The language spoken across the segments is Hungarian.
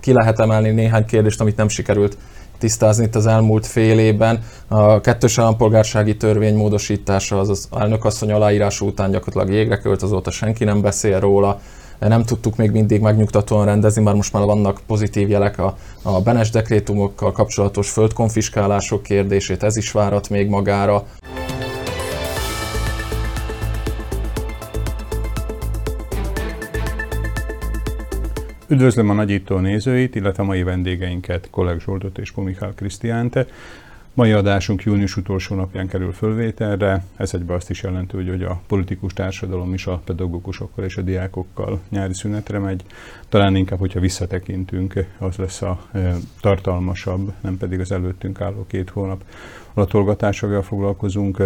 Ki lehet emelni néhány kérdést, amit nem sikerült tisztázni itt az elmúlt fél évben. A kettős állampolgársági törvény módosítása az az elnökasszony aláírása után gyakorlatilag jégre költ, azóta senki nem beszél róla. Nem tudtuk még mindig megnyugtatóan rendezni, már most már vannak pozitív jelek a, a Benes dekrétumokkal kapcsolatos földkonfiskálások kérdését, ez is várat még magára. Üdvözlöm a nagyító nézőit, illetve a mai vendégeinket, Kolleg Zsoltot és Pomikál Krisztiánte. Mai adásunk június utolsó napján kerül fölvételre, ez egyben azt is jelenti, hogy a politikus társadalom is a pedagógusokkal és a diákokkal nyári szünetre megy. Talán inkább, hogyha visszatekintünk, az lesz a e, tartalmasabb, nem pedig az előttünk álló két hónap latolgatásokkal foglalkozunk.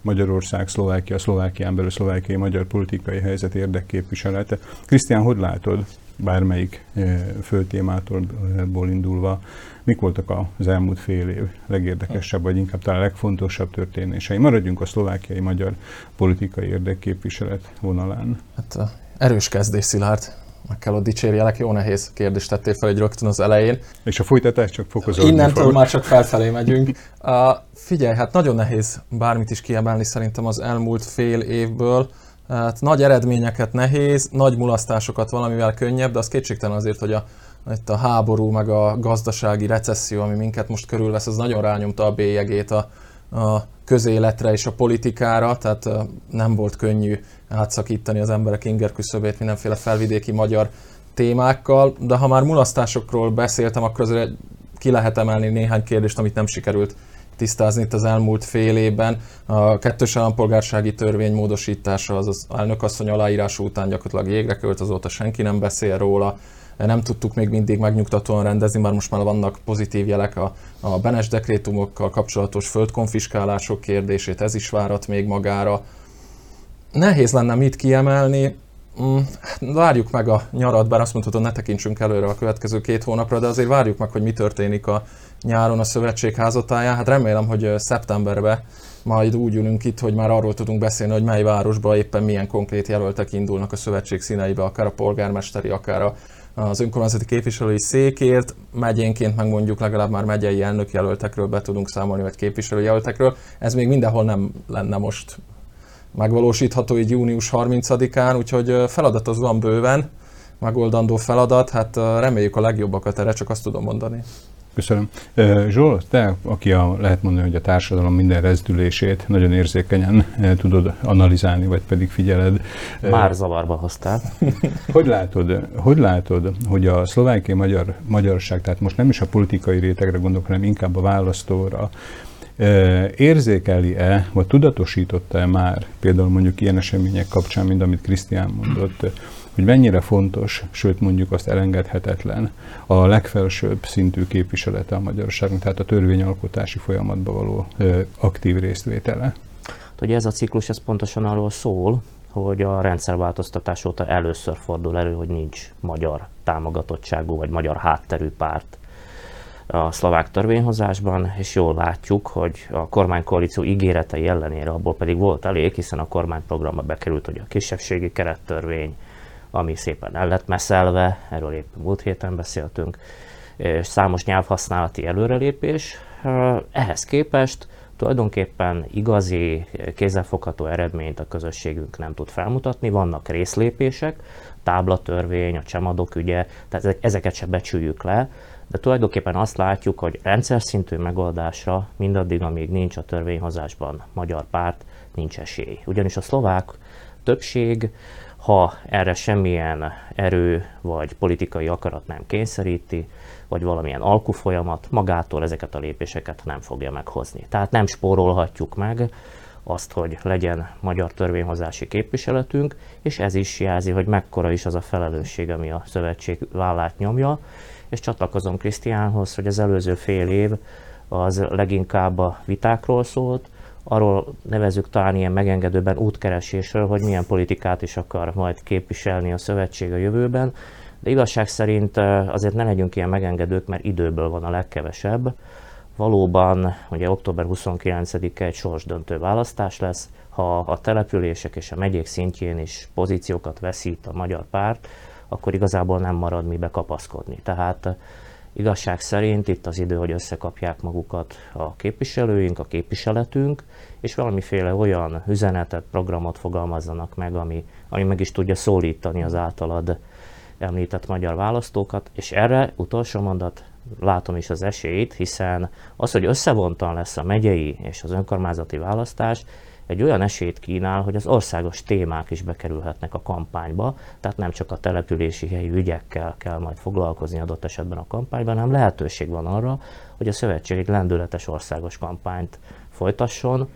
Magyarország, Szlovákia, Szlovákián belül szlovákiai magyar politikai helyzet érdekképviselete. Krisztián, hogy látod bármelyik eh, főtémától eh, indulva, mik voltak az elmúlt fél év legérdekesebb, vagy inkább talán legfontosabb történései? Maradjunk a szlovákiai magyar politikai érdekképviselet vonalán. Hát eh, erős kezdés, Szilárd meg kell ott dicsérjelek, jó nehéz kérdést tettél fel egy rögtön az elején. És a folytatás csak fokozódni Innentől fog. már csak felfelé megyünk. Uh, figyelj, hát nagyon nehéz bármit is kiemelni szerintem az elmúlt fél évből. Hát nagy eredményeket nehéz, nagy mulasztásokat valamivel könnyebb, de az kétségtelen azért, hogy a, itt a háború, meg a gazdasági recesszió, ami minket most körülvesz, az nagyon rányomta a bélyegét a, a közéletre és a politikára, tehát nem volt könnyű átszakítani az emberek inger küszöbét mindenféle felvidéki magyar témákkal, de ha már mulasztásokról beszéltem, akkor azért ki lehet emelni néhány kérdést, amit nem sikerült tisztázni itt az elmúlt fél évben. A kettős állampolgársági törvény módosítása az az elnökasszony aláírása után gyakorlatilag jégre költ, azóta senki nem beszél róla. Nem tudtuk még mindig megnyugtatóan rendezni, már most már vannak pozitív jelek a, a Benes dekrétumokkal kapcsolatos földkonfiskálások kérdését, ez is várat még magára. Nehéz lenne mit kiemelni, Mm, várjuk meg a nyarat, bár azt mondhatod, ne tekintsünk előre a következő két hónapra, de azért várjuk meg, hogy mi történik a nyáron a szövetség házatáján. Hát remélem, hogy szeptemberben majd úgy ülünk itt, hogy már arról tudunk beszélni, hogy mely városban éppen milyen konkrét jelöltek indulnak a szövetség színeibe, akár a polgármesteri, akár a, az önkormányzati képviselői székért, megyénként meg mondjuk legalább már megyei elnökjelöltekről be tudunk számolni, vagy képviselőjelöltekről. Ez még mindenhol nem lenne most megvalósítható így június 30-án, úgyhogy feladat az van bőven, megoldandó feladat, hát reméljük a legjobbakat, erre csak azt tudom mondani. Köszönöm. Zsol, te, aki a, lehet mondani, hogy a társadalom minden rezdülését nagyon érzékenyen tudod analizálni, vagy pedig figyeled. Már zavarba hoztál. hogy látod, hogy látod, hogy a szlovákiai magyar, magyarság, tehát most nem is a politikai rétegre gondolok, hanem inkább a választóra, Érzékeli-e, vagy tudatosította-e már például mondjuk ilyen események kapcsán, mint amit Krisztián mondott, hogy mennyire fontos, sőt mondjuk azt elengedhetetlen a legfelsőbb szintű képviselete a Magyarországnak, tehát a törvényalkotási folyamatban való aktív résztvétele? Ugye ez a ciklus ez pontosan arról szól, hogy a rendszerváltoztatás óta először fordul elő, hogy nincs magyar támogatottságú vagy magyar hátterű párt a szlovák törvényhozásban, és jól látjuk, hogy a kormánykoalíció ígéretei ellenére abból pedig volt elég, hiszen a kormányprogramba bekerült, hogy a kisebbségi kerettörvény, ami szépen el lett meszelve, erről épp múlt héten beszéltünk, és számos nyelvhasználati előrelépés. Ehhez képest tulajdonképpen igazi, kézzelfogható eredményt a közösségünk nem tud felmutatni, vannak részlépések, táblatörvény, a csemadok ügye, tehát ezeket se becsüljük le, de tulajdonképpen azt látjuk, hogy rendszer szintű megoldásra mindaddig, amíg nincs a törvényhozásban magyar párt, nincs esély. Ugyanis a szlovák többség, ha erre semmilyen erő vagy politikai akarat nem kényszeríti, vagy valamilyen alkufolyamat, magától ezeket a lépéseket nem fogja meghozni. Tehát nem spórolhatjuk meg azt, hogy legyen magyar törvényhozási képviseletünk, és ez is jelzi, hogy mekkora is az a felelősség, ami a szövetség vállát nyomja, és csatlakozom Krisztiánhoz, hogy az előző fél év az leginkább a vitákról szólt, arról nevezük talán ilyen megengedőben útkeresésről, hogy milyen politikát is akar majd képviselni a szövetség a jövőben, de igazság szerint azért ne legyünk ilyen megengedők, mert időből van a legkevesebb. Valóban, ugye október 29-e egy sorsdöntő választás lesz, ha a települések és a megyék szintjén is pozíciókat veszít a magyar párt, akkor igazából nem marad mibe kapaszkodni. Tehát igazság szerint itt az idő, hogy összekapják magukat a képviselőink, a képviseletünk, és valamiféle olyan üzenetet, programot fogalmazzanak meg, ami, ami meg is tudja szólítani az általad említett magyar választókat, és erre utolsó mondat, látom is az esélyt, hiszen az, hogy összevontan lesz a megyei és az önkormányzati választás, egy olyan esélyt kínál, hogy az országos témák is bekerülhetnek a kampányba, tehát nem csak a települési helyi ügyekkel kell majd foglalkozni adott esetben a kampányban, hanem lehetőség van arra, hogy a szövetség egy lendületes országos kampányt folytasson,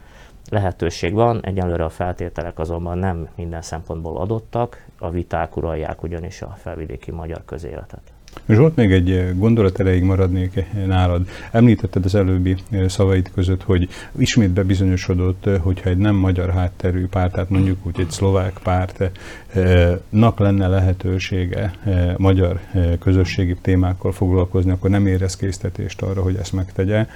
lehetőség van, egyelőre a feltételek azonban nem minden szempontból adottak, a viták uralják ugyanis a felvidéki magyar közéletet. Zsolt, még egy gondolat erejéig maradnék nálad. Említetted az előbbi szavaid között, hogy ismét bebizonyosodott, hogyha egy nem magyar hátterű párt, tehát mondjuk úgy egy szlovák pártnak lenne lehetősége magyar közösségi témákkal foglalkozni, akkor nem érez késztetést arra, hogy ezt megtegye.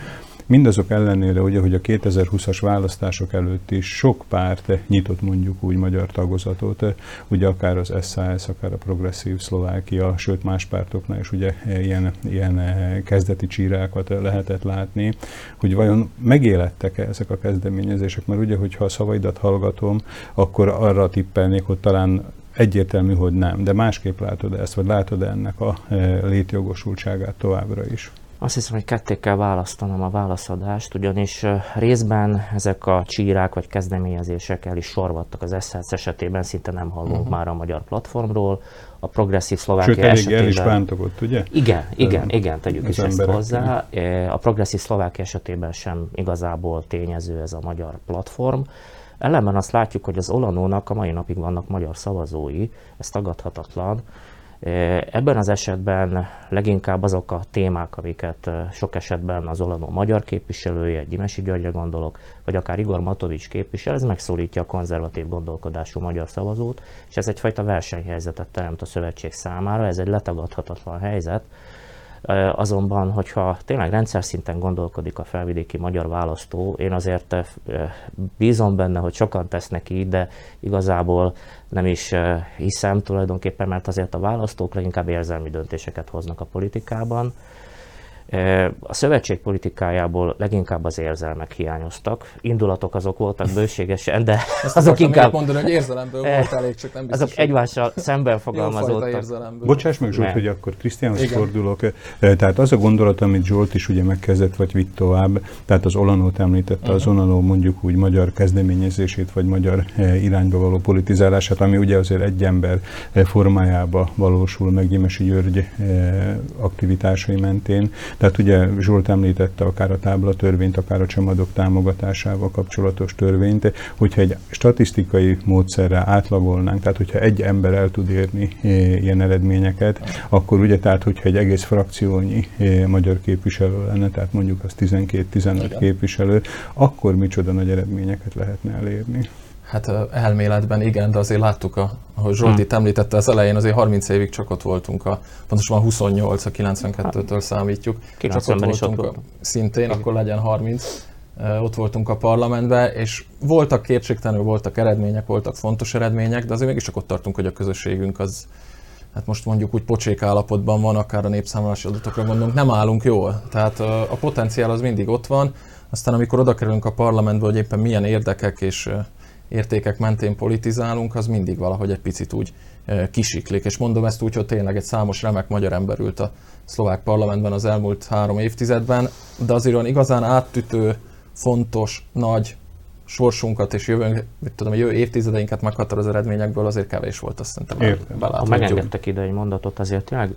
Mindazok ellenére, ugye, hogy a 2020-as választások előtt is sok párt nyitott mondjuk úgy magyar tagozatot, ugye akár az SAS, akár a Progresszív Szlovákia, sőt más pártoknál is ugye ilyen, ilyen kezdeti csírákat lehetett látni, hogy vajon megélettek-e ezek a kezdeményezések, mert ugye, hogyha a szavaidat hallgatom, akkor arra tippelnék, hogy talán egyértelmű, hogy nem, de másképp látod ezt, vagy látod ennek a létjogosultságát továbbra is? Azt hiszem, hogy ketté kell választanom a válaszadást, ugyanis részben ezek a csírák vagy kezdeményezések el is sorvadtak az SZSZ esetében, szinte nem hallunk uh-huh. már a magyar platformról. A progresszív szlovákia Sőt, esetében... el is bántogott, ugye? Igen, igen, Ez igen, tegyük is ezt hozzá. A progresszív szlovákia esetében sem igazából tényező ez a magyar platform. Ellenben azt látjuk, hogy az Olanónak a mai napig vannak magyar szavazói, ez tagadhatatlan, Ebben az esetben leginkább azok a témák, amiket sok esetben az Olanó magyar képviselője, Gyimesi Györgyre gondolok, vagy akár Igor Matovics képvisel, ez megszólítja a konzervatív gondolkodású magyar szavazót, és ez egyfajta versenyhelyzetet teremt a szövetség számára, ez egy letagadhatatlan helyzet, Azonban, hogyha tényleg rendszer szinten gondolkodik a felvidéki magyar választó, én azért bízom benne, hogy sokan tesznek így, de igazából nem is hiszem tulajdonképpen, mert azért a választók leginkább érzelmi döntéseket hoznak a politikában, a szövetség politikájából leginkább az érzelmek hiányoztak. Indulatok azok voltak bőségesen, de Ezt azok inkább... mondani, hogy érzelemből volt elég, csak nem biztos, Azok egymással szemben fogalmazódtak. Bocsáss meg Zsolt, hogy akkor Krisztiánhoz fordulok. Tehát az a gondolat, amit Zsolt is ugye megkezdett, vagy vitt tovább, tehát az Olanót említette, uh-huh. az mhm. Olanó mondjuk úgy magyar kezdeményezését, vagy magyar irányba való politizálását, ami ugye azért egy ember formájába valósul meg Gyimesi György aktivitásai mentén. Tehát ugye Zsolt említette akár a táblatörvényt, akár a csomadok támogatásával kapcsolatos törvényt, hogyha egy statisztikai módszerrel átlagolnánk, tehát hogyha egy ember el tud érni eh, ilyen eredményeket, akkor ugye tehát, hogyha egy egész frakciónyi eh, magyar képviselő lenne, tehát mondjuk az 12-15 képviselő, akkor micsoda nagy eredményeket lehetne elérni. Hát elméletben igen, de azért láttuk, a, ahogy Zsolti hmm. említette az elején, azért 30 évig csak ott voltunk, a, pontosan 28, a 92-től számítjuk. Csak ott voltunk ott a, szintén, akkor legyen 30. Ott voltunk a parlamentben, és voltak kétségtelenül, voltak eredmények, voltak fontos eredmények, de azért mégiscsak ott tartunk, hogy a közösségünk az, hát most mondjuk úgy pocsék állapotban van, akár a népszámlálási adatokra gondolunk, nem állunk jól. Tehát a potenciál az mindig ott van, aztán amikor oda kerülünk a parlamentbe, hogy éppen milyen érdekek és értékek mentén politizálunk, az mindig valahogy egy picit úgy kisiklik. És mondom ezt úgy, hogy tényleg egy számos remek magyar ember ült a szlovák parlamentben az elmúlt három évtizedben, de azért olyan igazán áttütő, fontos, nagy sorsunkat és jövő, mit tudom, jövő évtizedeinket meghatározó eredményekből azért kevés volt, azt szerintem Ha megengedtek ide egy mondatot, azért tényleg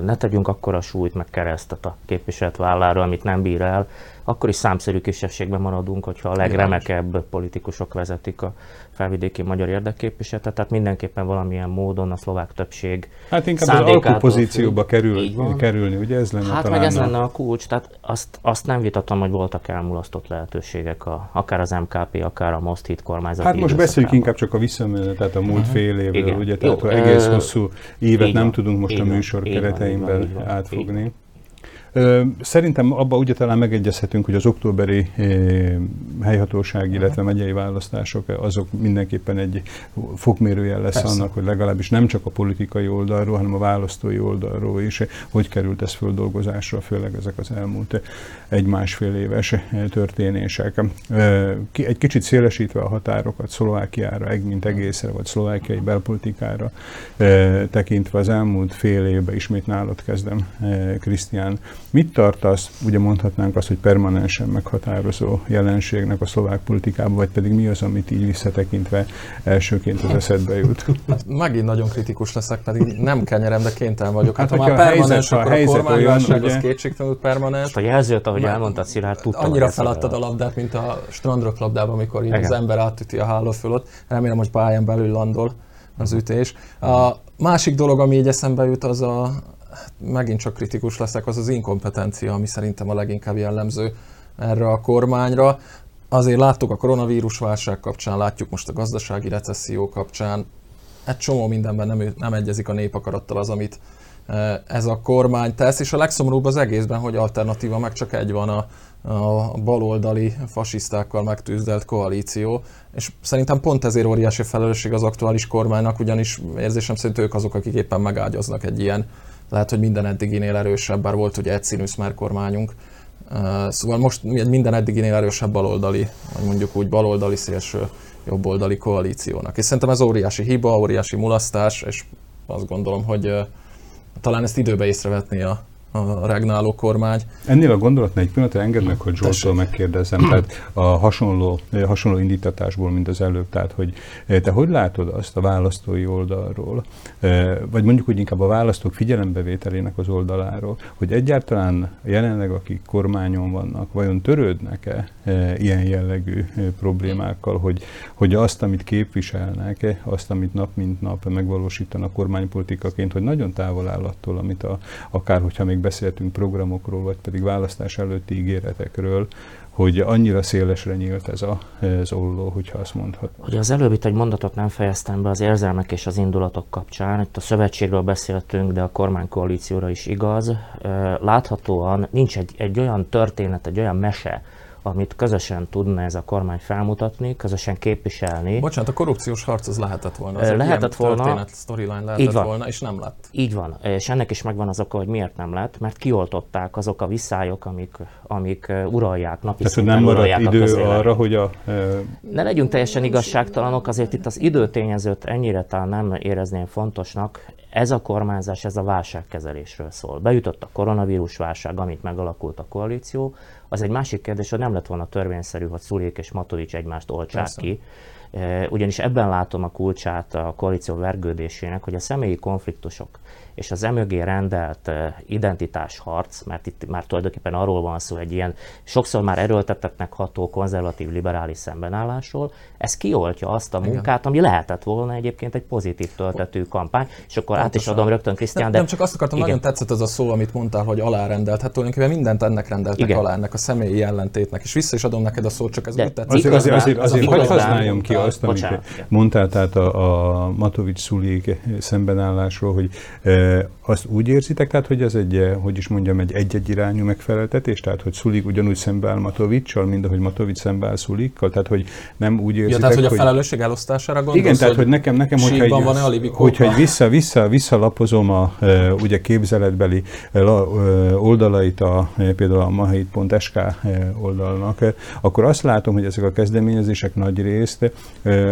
ne tegyünk akkora súlyt meg keresztet a képviselt vállára, amit nem bír el, akkor is számszerű kisebbségben maradunk, hogyha a legremekebb politikusok vezetik a felvidéki magyar érdekképviseletet, tehát mindenképpen valamilyen módon a szlovák többség Hát inkább az alkupozícióba kerül, kerülni, ugye? Ez lenne Hát talán meg ez lenne a kulcs, tehát azt, azt nem vitatom, hogy voltak elmulasztott lehetőségek, a, akár az MKP, akár a Most Hit kormányzati Hát most beszéljük inkább csak a visszamenetet a múlt uh-huh. fél évről, Igen. ugye, tehát Jó, egész hosszú évet nem tudunk most a műsor keretein belül átfogni. Szerintem abban ugye talán megegyezhetünk, hogy az októberi helyhatóság, illetve megyei választások azok mindenképpen egy fokmérőjel lesz Persze. annak, hogy legalábbis nem csak a politikai oldalról, hanem a választói oldalról is, hogy került ez földolgozásra, főleg ezek az elmúlt egy-másfél éves történések. Egy kicsit szélesítve a határokat Szlovákiára, mint egészre, vagy szlovákiai belpolitikára tekintve az elmúlt fél évben ismét nálad kezdem, Krisztián. Mit tartasz, ugye mondhatnánk azt, hogy permanensen meghatározó jelenségnek a szlovák politikában, vagy pedig mi az, amit így visszatekintve elsőként az eszedbe jut? Hát megint nagyon kritikus leszek, pedig nem kenyerem, de kénytelen vagyok. Hát, hát ha már permanens, akkor a, a kormányválság az kétségtelenül permanens. A jelzőt, ahogy elmondtad, Szilárd, tudtam. Annyira feladtad a labdát, mint a strandrock labdában, amikor így az ember átüti a háló fölött. Remélem, hogy pályán belül landol az ütés. A másik dolog, ami így eszembe jut, az a, megint csak kritikus leszek, az az inkompetencia, ami szerintem a leginkább jellemző erre a kormányra. Azért láttuk a koronavírus válság kapcsán, látjuk most a gazdasági recesszió kapcsán, egy csomó mindenben nem, nem egyezik a népakarattal az, amit e, ez a kormány tesz, és a legszomorúbb az egészben, hogy alternatíva meg csak egy van a, a baloldali fasisztákkal megtűzdelt koalíció, és szerintem pont ezért óriási felelősség az aktuális kormánynak, ugyanis érzésem szerint ők azok, akik éppen megágyaznak egy ilyen, lehet, hogy minden eddiginél erősebb, bár volt ugye egy színű kormányunk, Szóval most minden eddiginél erősebb baloldali, vagy mondjuk úgy baloldali szélső jobboldali koalíciónak. És szerintem ez óriási hiba, óriási mulasztás, és azt gondolom, hogy talán ezt időbe észrevetni a, a regnáló kormány. Ennél a gondolatnál egy pillanatra engedd meg, hogy Zsoltól megkérdezem, tehát a hasonló, hasonló indítatásból, mint az előbb, tehát hogy eh, te hogy látod azt a választói oldalról, eh, vagy mondjuk úgy inkább a választók figyelembevételének az oldaláról, hogy egyáltalán jelenleg, akik kormányon vannak, vajon törődnek-e eh, ilyen jellegű problémákkal, hogy, hogy azt, amit képviselnek, azt, amit nap mint nap megvalósítanak kormánypolitikaként, hogy nagyon távol áll attól, amit a, akár hogyha még beszéltünk programokról, vagy pedig választás előtti ígéretekről, hogy annyira szélesre nyílt ez a, az olló, hogyha azt mondhat. Ugye az előbb itt egy mondatot nem fejeztem be az érzelmek és az indulatok kapcsán. Itt a szövetségről beszéltünk, de a kormánykoalícióra is igaz. Láthatóan nincs egy, egy olyan történet, egy olyan mese, amit közösen tudna ez a kormány felmutatni, közösen képviselni. Bocsánat, a korrupciós harc az lehetett volna. Az lehetett volna. Történet, storyline lehetett van. volna, és nem lett. Így van, és ennek is megvan az oka, hogy miért nem lett, mert kioltották azok a visszályok, amik, amik uralják napi Tehát, hogy nem maradt idő a arra, hogy a... E... Ne legyünk teljesen igazságtalanok, azért itt az időtényezőt ennyire talán nem érezném fontosnak. Ez a kormányzás, ez a válságkezelésről szól. Bejutott a koronavírus válság, amit megalakult a koalíció, az egy másik kérdés, hogy nem lett volna törvényszerű, hogy Szulék és Matovics egymást oltsák Persze. ki, eh, ugyanis ebben látom a kulcsát a koalíció vergődésének, hogy a személyi konfliktusok és az emögé rendelt identitásharc, mert itt már tulajdonképpen arról van szó, egy ilyen sokszor már erőltetetnek ható konzervatív liberális szembenállásról, ez kioltja azt a munkát, Igen. ami lehetett volna egyébként egy pozitív töltető kampány, és akkor Pontosan. át is adom rögtön Krisztián. De... Nem, csak azt akartam, Igen. nagyon tetszett az a szó, amit mondtál, hogy alárendelt. Hát tulajdonképpen mindent ennek rendeltek Igen. alá, ennek a személyi ellentétnek, és vissza is adom neked a szót, csak ez De, úgy tetszik. Azért, azért, azért, azért, azért használjam ki azt, amit mondtál, tehát a, a Matovics Szulik szembenállásról, hogy azt úgy érzitek, tehát, hogy ez egy, hogy is mondjam, egy egy-egy irányú megfeleltetés, tehát, hogy Szulik ugyanúgy szembeáll Matovicsal, mint ahogy Matovics szembeáll Szulikkal, tehát, hogy nem úgy érzitek, ja, tehát, hogy, hogy a felelősség elosztására gondolsz? Igen, tehát, hogy nekem, nekem hogyha, egy, hogyha egy vissza, vissza, visszalapozom a ugye képzeletbeli oldalait, a, például a mahit.sk oldalnak, akkor azt látom, hogy ezek a kezdeményezések nagy részt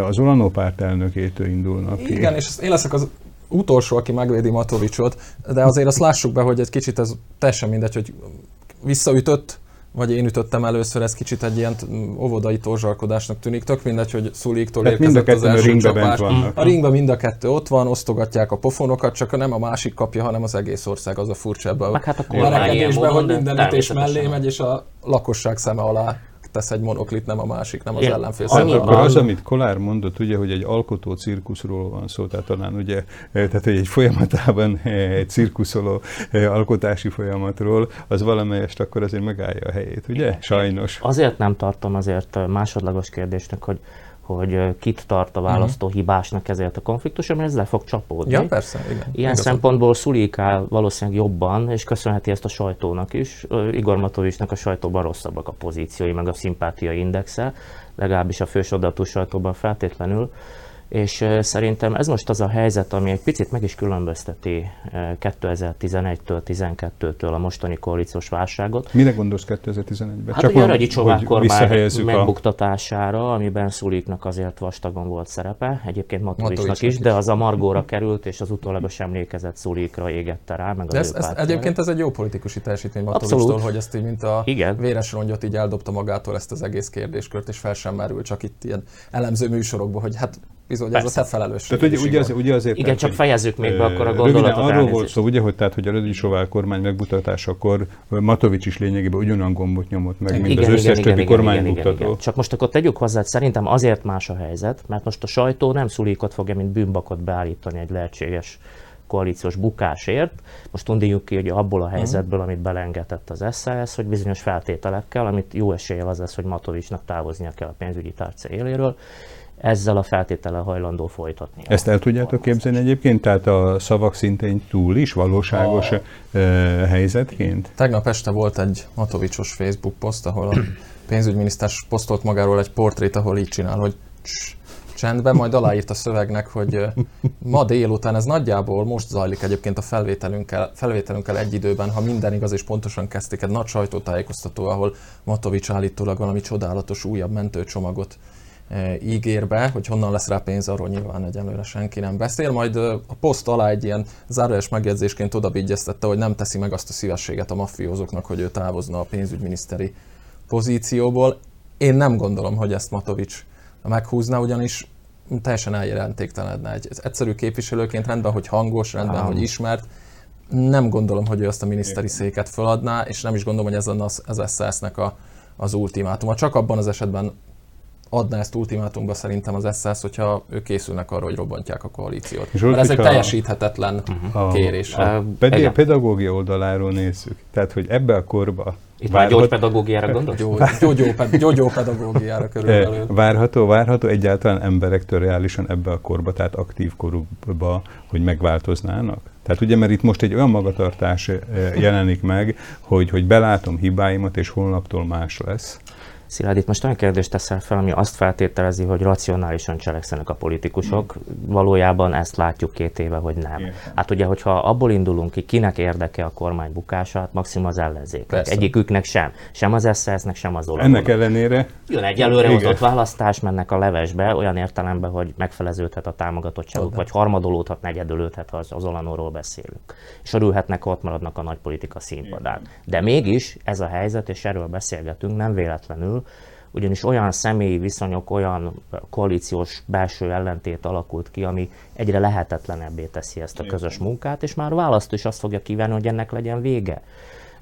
az Olanó párt elnökétől indulnak Igen, ki. és én leszek az utolsó, aki megvédi Matovicsot, de azért azt lássuk be, hogy egy kicsit ez teljesen mindegy, hogy visszaütött, vagy én ütöttem először, ez kicsit egy ilyen óvodai torzsalkodásnak tűnik. Tök mindegy, hogy Szuliktól érkezett az első a ringbe csapás. Vannak. A ringben mind a kettő ott van, osztogatják a pofonokat, csak nem a másik kapja, hanem az egész ország az a furcsa ebben a, hát a hogy minden ütés mellé megy, és a lakosság szeme alá tesz egy monoklit, nem a másik, nem az Én ellenfél Akkor az, amit Kolár mondott, ugye, hogy egy alkotó cirkuszról van szó, tehát talán ugye, eh, tehát hogy egy folyamatában eh, egy cirkuszoló eh, alkotási folyamatról, az valamelyest akkor azért megállja a helyét, ugye? Sajnos. Azért nem tartom azért másodlagos kérdésnek, hogy hogy kit tart a Mhm. választó hibásnak ezért a konfliktusra, mert ez le fog csapódni. Ja, persze, igen. Ilyen Igazad. szempontból Szulik áll valószínűleg jobban, és köszönheti ezt a sajtónak is. Igor Matovicsnak a sajtóban rosszabbak a pozíciói, meg a szimpátia indexe, legalábbis a fősodatú sajtóban feltétlenül. És szerintem ez most az a helyzet, ami egy picit meg is különbözteti ö, 2011-től, 12-től a mostani koalíciós válságot. Mire gondolsz 2011-ben? Hát ugye a Ragyi Csovák kormány visszahelyezzük a... megbuktatására, amiben Szuliknak azért vastagon volt szerepe, egyébként Matovicsnak is, is. de az a Margóra került, és az utólagos emlékezet Szulikra égette rá, meg az De ez, ez, egyébként ez egy jó politikusi teljesítmény Abszolút. Matovicstól, hogy ezt így, mint a Igen. véres rongyot így eldobta magától ezt az egész kérdéskört, és fel sem merül csak itt ilyen elemző műsorokban, hogy hát bizony ez a Persze. te felelősség. Tehát ugye, ugye, azért, ugye azért... Igen, tehát, csak fejezzük még be akkor a gondolatot. Röviden arról volt szó, ugye, hogy, tehát, hogy a Rödi Sovál kormány megmutatásakor Matovics is lényegében ugyanolyan gombot nyomott meg, mint az összes többi kormánybuktató. Csak most akkor tegyük hozzá, hogy szerintem azért más a helyzet, mert most a sajtó nem szulikot fogja, mint bűnbakot beállítani egy lehetséges koalíciós bukásért. Most tundijuk ki, hogy abból a helyzetből, amit belengetett az SZSZ, hogy bizonyos feltételekkel, amit jó eséllyel az lesz, hogy Matovicsnak távoznia kell a pénzügyi tárca éléről, ezzel a feltétellel hajlandó folytatni. Ezt el tudjátok képzelni egyébként? Tehát a szavak szintén túl is valóságos A- helyzetként? Tegnap este volt egy Matovicsos Facebook poszt, ahol a pénzügyminiszter posztolt magáról egy portrét, ahol így csinál, hogy cs, csendben, majd aláírt a szövegnek, hogy ma délután, ez nagyjából most zajlik egyébként a felvételünkkel, felvételünkkel egy időben, ha minden igaz és pontosan kezdték, egy nagy sajtótájékoztató, ahol Matovics állítólag valami csodálatos újabb mentőcsomagot ígér be, hogy honnan lesz rá pénz, arról nyilván egyelőre senki nem beszél. Majd a poszt alá egy ilyen zárójeles megjegyzésként odabigyeztette, hogy nem teszi meg azt a szívességet a mafiózóknak, hogy ő távozna a pénzügyminiszteri pozícióból. Én nem gondolom, hogy ezt Matovics meghúzna, ugyanis teljesen eljelentéktelenedne. Egy egyszerű képviselőként rendben, hogy hangos, rendben, Ám. hogy ismert, nem gondolom, hogy ő azt a miniszteri széket feladná, és nem is gondolom, hogy ez lenne az, az SZSZ-nek a, az ultimátuma. Csak abban az esetben adná ezt ultimátumba szerintem az SZSZ, hogyha ők készülnek arra, hogy robbantják a koalíciót. És Mert ez egy teljesíthetetlen A, kérés. a Ö, pedi- pedagógia oldaláról nézzük. Tehát, hogy ebbe a korba Itt már várhat- gyógypedagógiára gondolsz? Gyó, gyógyóped, gyógyópedagógiára Eh, körülbelül. Várható, várható egyáltalán emberektől reálisan ebbe a korba, tehát aktív korukba, hogy megváltoznának? Tehát ugye, mert itt most egy olyan magatartás eh, jelenik meg, hogy, hogy belátom hibáimat, és holnaptól más lesz. Szilárd, itt most olyan kérdést teszel fel, ami azt feltételezi, hogy racionálisan cselekszenek a politikusok. Valójában ezt látjuk két éve, hogy nem. Igen. Hát ugye, hogyha abból indulunk ki, kinek érdeke a kormány bukása, hát maximum az ellenzéknek. Persze. Egyiküknek sem. Sem az SZSZ-nek, sem az Ennek Olamónak. ellenére Jön egy előre Igen. hozott választás, mennek a levesbe, olyan értelemben, hogy megfeleződhet a támogatottságuk, vagy harmadolódhat, negyedülődhet, ha az, az Olanóról beszélünk. És örülhetnek, ott maradnak a nagy politika színpadán. De mégis ez a helyzet, és erről beszélgetünk, nem véletlenül, ugyanis olyan személyi viszonyok, olyan koalíciós belső ellentét alakult ki, ami egyre lehetetlenebbé teszi ezt a közös munkát, és már a választó is azt fogja kívánni, hogy ennek legyen vége.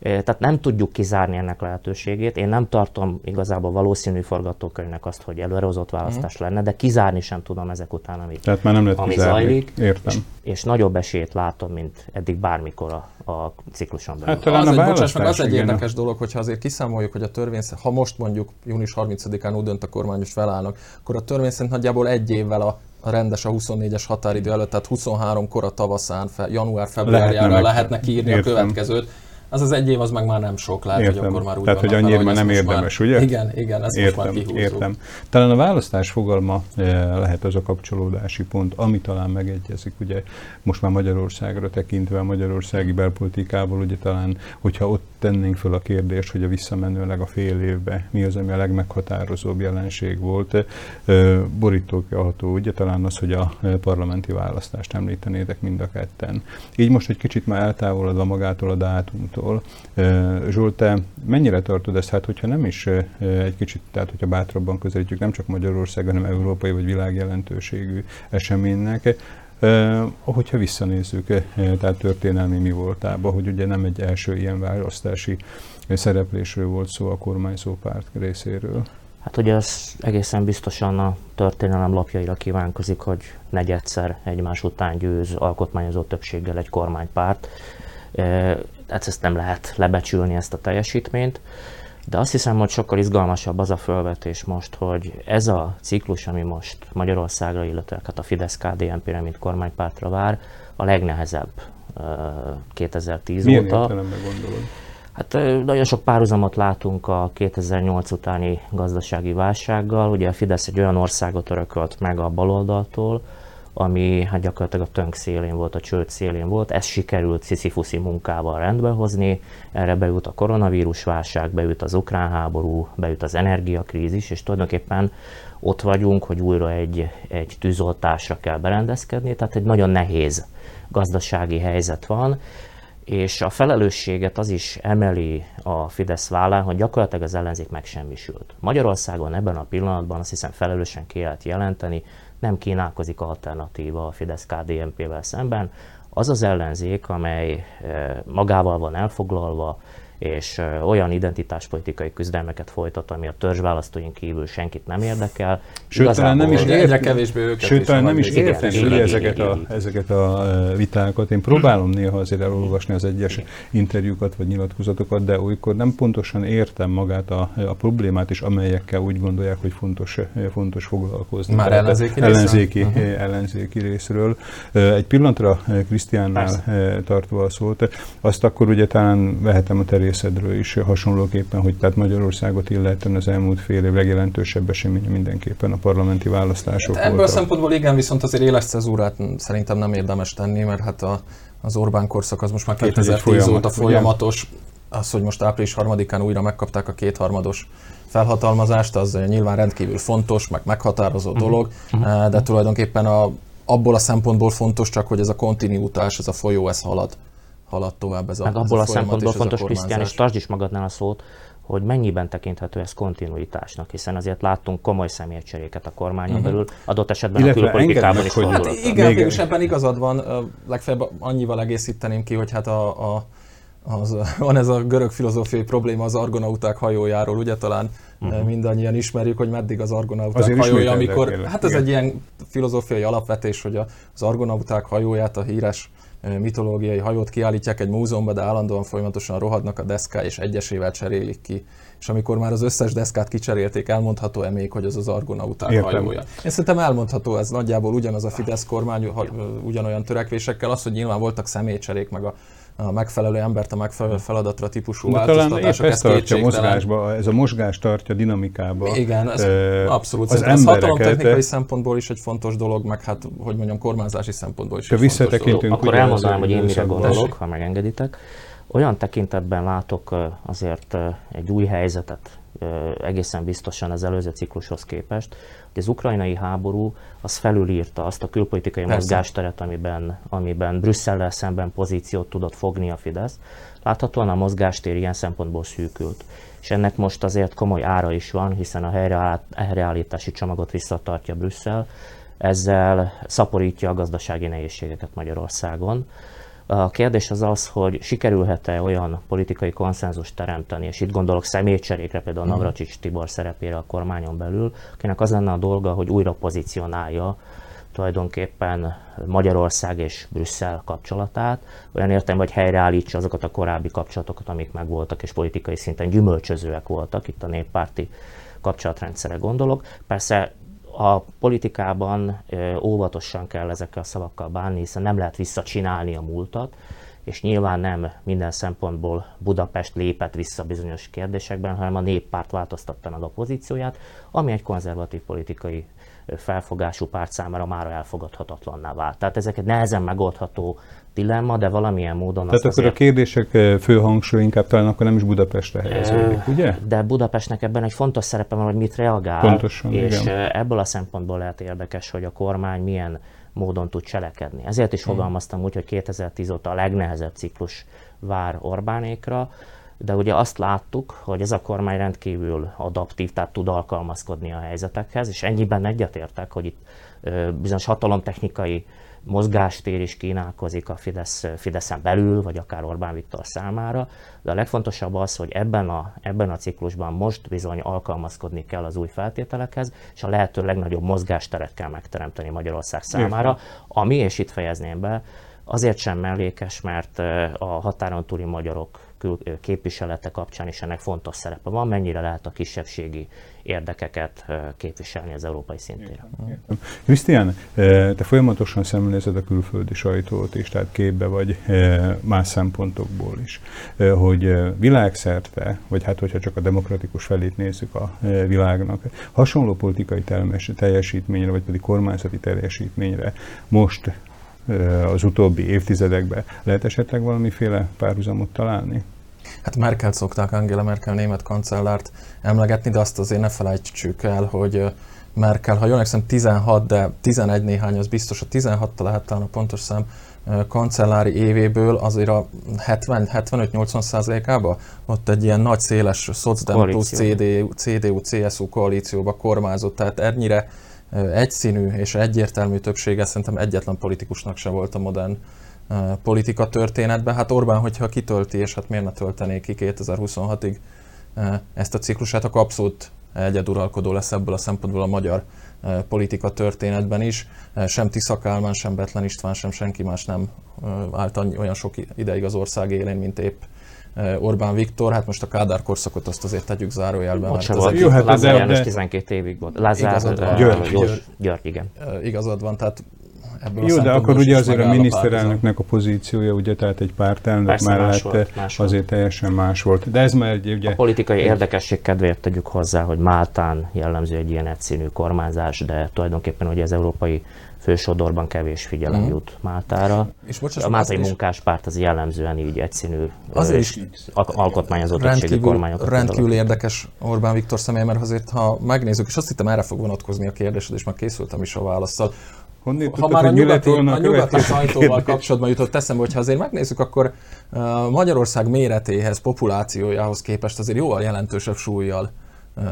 Eh, Tehát nem tudjuk kizárni ennek lehetőségét. Én nem tartom igazából valószínű forgatókönyvnek azt, hogy előrehozott választás lenne, de kizárni sem tudom ezek után, amit, Tehát már nem lehet ami kizárni. zajlik. Értem. És, és nagyobb esélyt látom, mint eddig bármikor a, a cikluson belül. Hát talán az a egy, bocsáss meg, az egy érdekes dolog, hogyha azért kiszámoljuk, hogy a törvény, ha most mondjuk június 30-án úgy dönt a kormány, hogy felállnak, akkor a törvény szerint nagyjából egy évvel a, a rendes, a 24-es határidő előtt, tehát 23 kora tavaszán, fe, január-februárjára Lehetne lehetne, kiírni a értem. következőt. Az az egy év, az meg már nem sok, lehet, hogy Értem. akkor már úgy Tehát, hogy annyira már nem érdemes, már, ugye? Igen, igen, ezt most már Értem, kihúzzuk. értem. Talán a választás fogalma eh, lehet az a kapcsolódási pont, ami talán megegyezik, ugye most már Magyarországra tekintve, a magyarországi belpolitikából, ugye talán, hogyha ott tennénk föl a kérdést, hogy a visszamenőleg a fél évbe mi az, ami a legmeghatározóbb jelenség volt, eh, borítókjaható, ugye talán az, hogy a eh, parlamenti választást említenétek mind a ketten. Így most egy kicsit már eltávolodva magától a dátumtól, eh, Zsolt, te mennyire tartod ezt, hát hogyha nem is egy kicsit, tehát hogyha bátrabban közelítjük nem csak Magyarország, hanem európai vagy világjelentőségű eseménynek, eh, hogyha visszanézzük, eh, tehát történelmi mi voltába, hogy ugye nem egy első ilyen választási szereplésről volt szó a kormányzó párt részéről. Hát ugye ez egészen biztosan a történelem lapjaira kívánkozik, hogy negyedszer egymás után győz alkotmányozó többséggel egy kormánypárt. E, Hát ezt nem lehet lebecsülni, ezt a teljesítményt. De azt hiszem, hogy sokkal izgalmasabb az a felvetés most, hogy ez a ciklus, ami most Magyarországra, illetve hát a Fidesz-KDNP-re, mint kormánypártra vár, a legnehezebb 2010 Milyen óta. gondolod? Hát nagyon sok párhuzamot látunk a 2008 utáni gazdasági válsággal. Ugye a Fidesz egy olyan országot örökölt meg a baloldaltól, ami hát gyakorlatilag a tönk szélén volt, a csőd szélén volt. Ez sikerült sziszifuszi munkával rendbehozni. Erre beült a koronavírus válság, beült az ukrán háború, beült az energiakrízis, és tulajdonképpen ott vagyunk, hogy újra egy, egy tűzoltásra kell berendezkedni, tehát egy nagyon nehéz gazdasági helyzet van, és a felelősséget az is emeli a Fidesz vállán, hogy gyakorlatilag az ellenzék megsemmisült. Magyarországon ebben a pillanatban azt hiszem felelősen ki jelenteni, nem kínálkozik alternatíva a Fidesz-KDNP-vel szemben. Az az ellenzék, amely eh, magával van elfoglalva, és olyan identitáspolitikai küzdelmeket folytat, ami a törzsválasztóink kívül senkit nem érdekel. Sőt, talán nem is egyre kevésbé őket Sőt, talán nem is érteni ezeket, a, ezeket a vitákat. Én próbálom néha azért elolvasni az egyes interjúkat vagy nyilatkozatokat, de olykor nem pontosan értem magát a, a problémát is, amelyekkel úgy gondolják, hogy fontos, fontos foglalkozni. Már ellenzéki, ellenzéki, uh-huh. ellenzéki részről. Egy pillanatra Krisztiánnál tartva a szót, azt akkor ugye talán vehetem a terén részedről is hasonlóképpen, hogy tehát Magyarországot illetően az elmúlt fél év legjelentősebb eseménye mindenképpen a parlamenti választások hát Ebből voltak. a szempontból igen, viszont azért éles cezúrát szerintem nem érdemes tenni, mert hát a, az Orbán korszak az most már 2010 hát folyamat, óta folyamatos. Ugye? Az, hogy most április harmadikán újra megkapták a kétharmados felhatalmazást, az nyilván rendkívül fontos, meg meghatározó uh-huh. dolog, uh-huh. de tulajdonképpen a, abból a szempontból fontos csak, hogy ez a kontinuitás, ez a folyó, ez halad halad tovább ez a Meg abból a, a szempontból fontos, Krisztián, és tartsd is magadnál a szót, hogy mennyiben tekinthető ez kontinuitásnak, hiszen azért láttunk komoly személycseréket a kormányon uh-huh. belül, adott esetben Illetve a külpolitikában is hogy hát Igen, mégis ebben igazad van, legfeljebb annyival egészíteném ki, hogy hát a, a az, van ez a görög filozófiai probléma az argonauták hajójáról, ugye talán uh-huh. mindannyian ismerjük, hogy meddig az argonauták Azért hajója, amikor, hát ez Igen. egy ilyen filozófiai alapvetés, hogy az argonauták hajóját a híres mitológiai hajót kiállítják egy múzeumban, de állandóan folyamatosan rohadnak a deszká, és egyesével cserélik ki. És amikor már az összes deszkát kicserélték, elmondható-e még, hogy az az argonauták Értem. hajója? Én szerintem elmondható, ez nagyjából ugyanaz a Fidesz kormány, ugyanolyan törekvésekkel, az, hogy nyilván voltak személycserék, meg a a megfelelő embert a megfelelő feladatra típusú De változtatások. Talán ez tartja mozgásba, ez a mozgás tartja dinamikába. Igen, ez uh, abszolút. Az ez hatalomtechnikai szempontból is egy fontos dolog, meg hát, hogy mondjam, kormányzási szempontból is egy fontos dolog. Akkor elmondanám, hogy én mire gondolok, ha megengeditek. Olyan tekintetben látok azért egy új helyzetet egészen biztosan az előző ciklushoz képest, hogy az ukrajnai háború az felülírta azt a külpolitikai Persze. mozgásteret, amiben, amiben Brüsszellel szemben pozíciót tudott fogni a Fidesz. Láthatóan a mozgástér ilyen szempontból szűkült. És ennek most azért komoly ára is van, hiszen a helyreállítási csomagot visszatartja Brüsszel, ezzel szaporítja a gazdasági nehézségeket Magyarországon. A kérdés az az, hogy sikerülhet-e olyan politikai konszenzust teremteni, és itt gondolok személycserékre, például mm. Navracsics Tibor szerepére a kormányon belül, akinek az lenne a dolga, hogy újra pozícionálja tulajdonképpen Magyarország és Brüsszel kapcsolatát, olyan értem, hogy helyreállítsa azokat a korábbi kapcsolatokat, amik megvoltak, és politikai szinten gyümölcsözőek voltak, itt a néppárti kapcsolatrendszere gondolok. Persze a politikában óvatosan kell ezekkel a szavakkal bánni, hiszen nem lehet visszacsinálni a múltat, és nyilván nem minden szempontból Budapest lépett vissza bizonyos kérdésekben, hanem a néppárt változtatta meg a pozícióját, ami egy konzervatív politikai felfogású párt számára már elfogadhatatlanná vált. Tehát ezeket nehezen megoldható dilemma, de valamilyen módon Tehát akkor azért... a kérdések fő hangsúly inkább talán akkor nem is Budapestre helyeződik, ugye? De Budapestnek ebben egy fontos szerepe van, hogy mit reagál, Pontosan, és igen. ebből a szempontból lehet érdekes, hogy a kormány milyen módon tud cselekedni. Ezért is hmm. fogalmaztam úgy, hogy 2010 óta a legnehezebb ciklus vár Orbánékra, de ugye azt láttuk, hogy ez a kormány rendkívül adaptív, tehát tud alkalmazkodni a helyzetekhez, és ennyiben egyetértek, hogy itt bizonyos hatalomtechnikai mozgástér is kínálkozik a Fidesz, Fideszen belül, vagy akár Orbán Viktor számára, de a legfontosabb az, hogy ebben a, ebben a ciklusban most bizony alkalmazkodni kell az új feltételekhez, és a lehető legnagyobb mozgásteret kell megteremteni Magyarország számára, ami, és itt fejezném be, azért sem mellékes, mert a határon túli magyarok képviselete kapcsán is ennek fontos szerepe van, mennyire lehet a kisebbségi érdekeket képviselni az európai szintéren. Krisztián, te folyamatosan szemlélezed a külföldi sajtót is, tehát képbe vagy más szempontokból is, hogy világszerte, vagy hát hogyha csak a demokratikus felét nézzük a világnak, hasonló politikai teljesítményre, vagy pedig kormányzati teljesítményre most az utóbbi évtizedekben lehet esetleg valamiféle párhuzamot találni? Hát Merkel szokták, Angela Merkel német kancellárt emlegetni, de azt azért ne felejtsük el, hogy Merkel, ha jól emlékszem 16, de 11 néhány, az biztos, a 16 lehet talán a pontos szám, kancellári évéből azért a 70-75-80 százalékába ott egy ilyen nagy széles szocdem plusz CDU, CDU, CSU koalícióba kormázott, tehát ennyire egyszínű és egyértelmű többsége szerintem egyetlen politikusnak se volt a modern politika történetben. Hát Orbán, hogyha kitölti, és hát miért ne töltené ki 2026-ig ezt a ciklusát, akkor abszolút egyeduralkodó lesz ebből a szempontból a magyar politika történetben is. Sem Tisza Kálmán, sem Betlen István, sem senki más nem állt olyan sok ideig az ország élén, mint épp Orbán Viktor, hát most a Kádár korszakot azt azért tegyük zárójelben. Ott volt, jó, hát Lázár János 12 évig volt. Lázár, van. György, György, György, igen. Igazad van, tehát ebből Jó, de akkor ugye azért a miniszterelnöknek a pozíciója, ugye, tehát egy pártelnök Persze, mellett más volt, más azért volt. teljesen más volt. De ez már egy, ugye... A politikai egy... érdekesség kedvéért tegyük hozzá, hogy Máltán jellemző egy ilyen egyszínű kormányzás, de tulajdonképpen ugye az európai fősodorban kevés figyelem mm. jut Máltára. És a máltai munkáspárt az jellemzően így egyszínű azért is alkotmányozó többségi kormányokat. Rendkívül érdekes Orbán Viktor személy, mert azért ha megnézzük, és azt hittem erre fog vonatkozni a kérdésed, és már készültem is a válaszsal, Honnét ha már a nyugati, a nyugati sajtóval kapcsolatban jutott eszembe, hogyha azért megnézzük, akkor Magyarország méretéhez, populációjához képest azért jóval jelentősebb súlyjal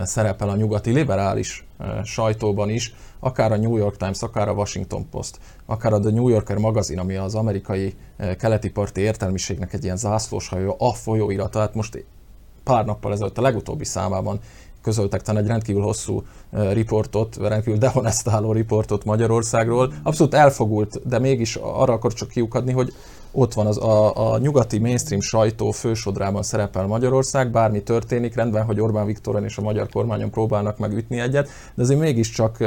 szerepel a nyugati liberális sajtóban is, akár a New York Times, akár a Washington Post, akár a The New Yorker magazin, ami az amerikai keleti parti értelmiségnek egy ilyen zászlóshajó, a folyóirat, tehát most pár nappal ezelőtt a legutóbbi számában közöltek talán egy rendkívül hosszú riportot, rendkívül dehonestáló riportot Magyarországról. Abszolút elfogult, de mégis arra akar csak kiukadni, hogy ott van az a, a nyugati mainstream sajtó fősodrában szerepel Magyarország, bármi történik, rendben, hogy Orbán Viktoron és a magyar kormányon próbálnak megütni egyet, de azért mégiscsak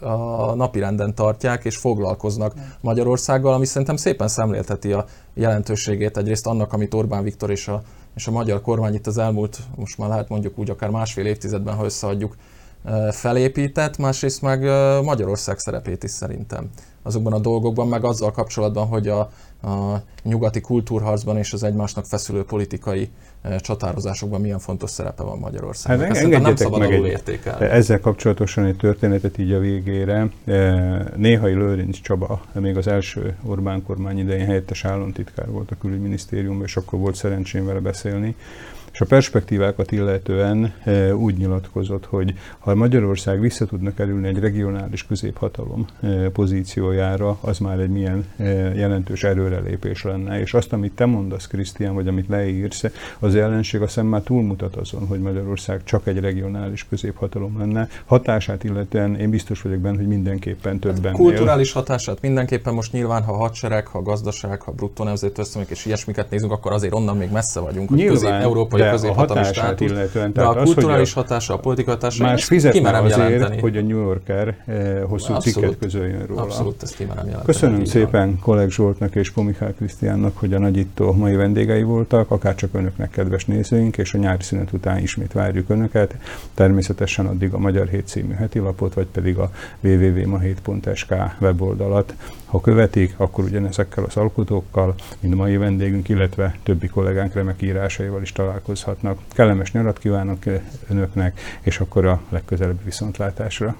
a napirenden tartják és foglalkoznak Magyarországgal, ami szerintem szépen szemlélteti a jelentőségét egyrészt annak, amit Orbán Viktor és a és a magyar kormány itt az elmúlt, most már lehet mondjuk úgy akár másfél évtizedben, ha összeadjuk, felépített, másrészt meg Magyarország szerepét is szerintem azokban a dolgokban, meg azzal kapcsolatban, hogy a, a nyugati kultúrharcban és az egymásnak feszülő politikai csatározásokban milyen fontos szerepe van Magyarország. Hát Ezt nem szabad meg egy. Ezzel kapcsolatosan egy történetet így a végére. Néhai Lőrinc Csaba, még az első Orbán kormány idején helyettes államtitkár volt a külügyminisztériumban, és akkor volt szerencsém vele beszélni a perspektívákat illetően e, úgy nyilatkozott, hogy ha Magyarország vissza tudna kerülni egy regionális középhatalom e, pozíciójára, az már egy milyen e, jelentős erőrelépés lenne. És azt, amit te mondasz, Krisztián, vagy amit leírsz, az ellenség azt hiszem már túlmutat azon, hogy Magyarország csak egy regionális középhatalom lenne. Hatását illetően én biztos vagyok benne, hogy mindenképpen többen. Kulturális hatását mindenképpen most nyilván, ha hadsereg, ha gazdaság, ha bruttó nemzeti és ilyesmiket nézünk, akkor azért onnan még messze vagyunk. Nyilván, közép-európai státusz, illetően, de a kulturális az, hatása, a politikai hatása, más fizetne azért, jelenteni. hogy a New Yorker eh, hosszú abszolút, cikket közöljön róla. Abszolút, ezt kimerem jelenteni. Köszönöm szépen. Kolleg Zsoltnak és Pomikál Krisztiánnak, hogy a nagyító mai vendégei voltak, akárcsak önöknek kedves nézőink, és a nyári szünet után ismét várjuk önöket. Természetesen addig a Magyar Hét című heti lapot, vagy pedig a www.mahét.sk weboldalat. Ha követik, akkor ugyanezekkel az alkotókkal, mint mai vendégünk, illetve többi kollégánk remek írásaival is találkozhatnak. Kellemes nyarat kívánok önöknek, és akkor a legközelebbi viszontlátásra.